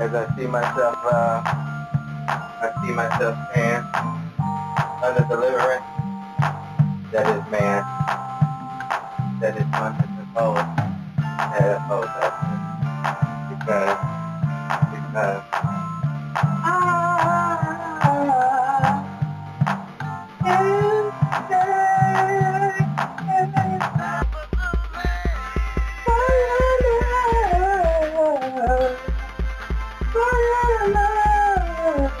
as I see myself, uh, I see myself stand under deliverance. That is man. That is that's opposed. That opposed us. Because, because,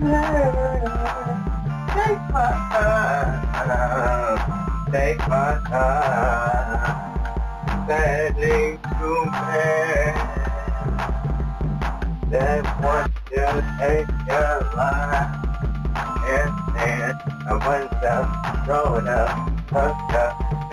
take my time, take my time. That one just your life. And then I went up, growing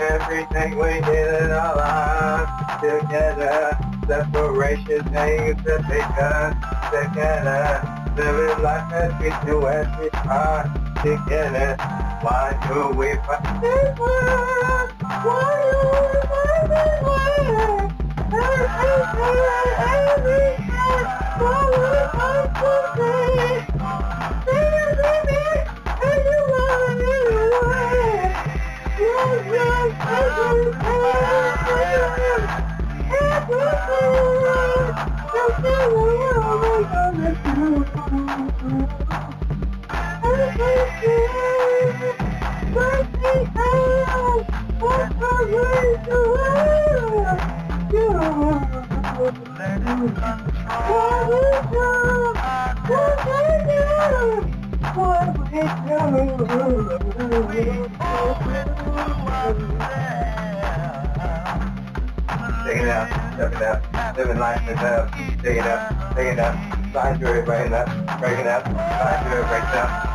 everything we did in our lives together. Separation things that us together. Living life as we do as we are together. Why do we fight this world? Why do we fight this way? Take it out, check it out, living life is up, take it up, take it up, way, break it up, break it up, find your way, break it up.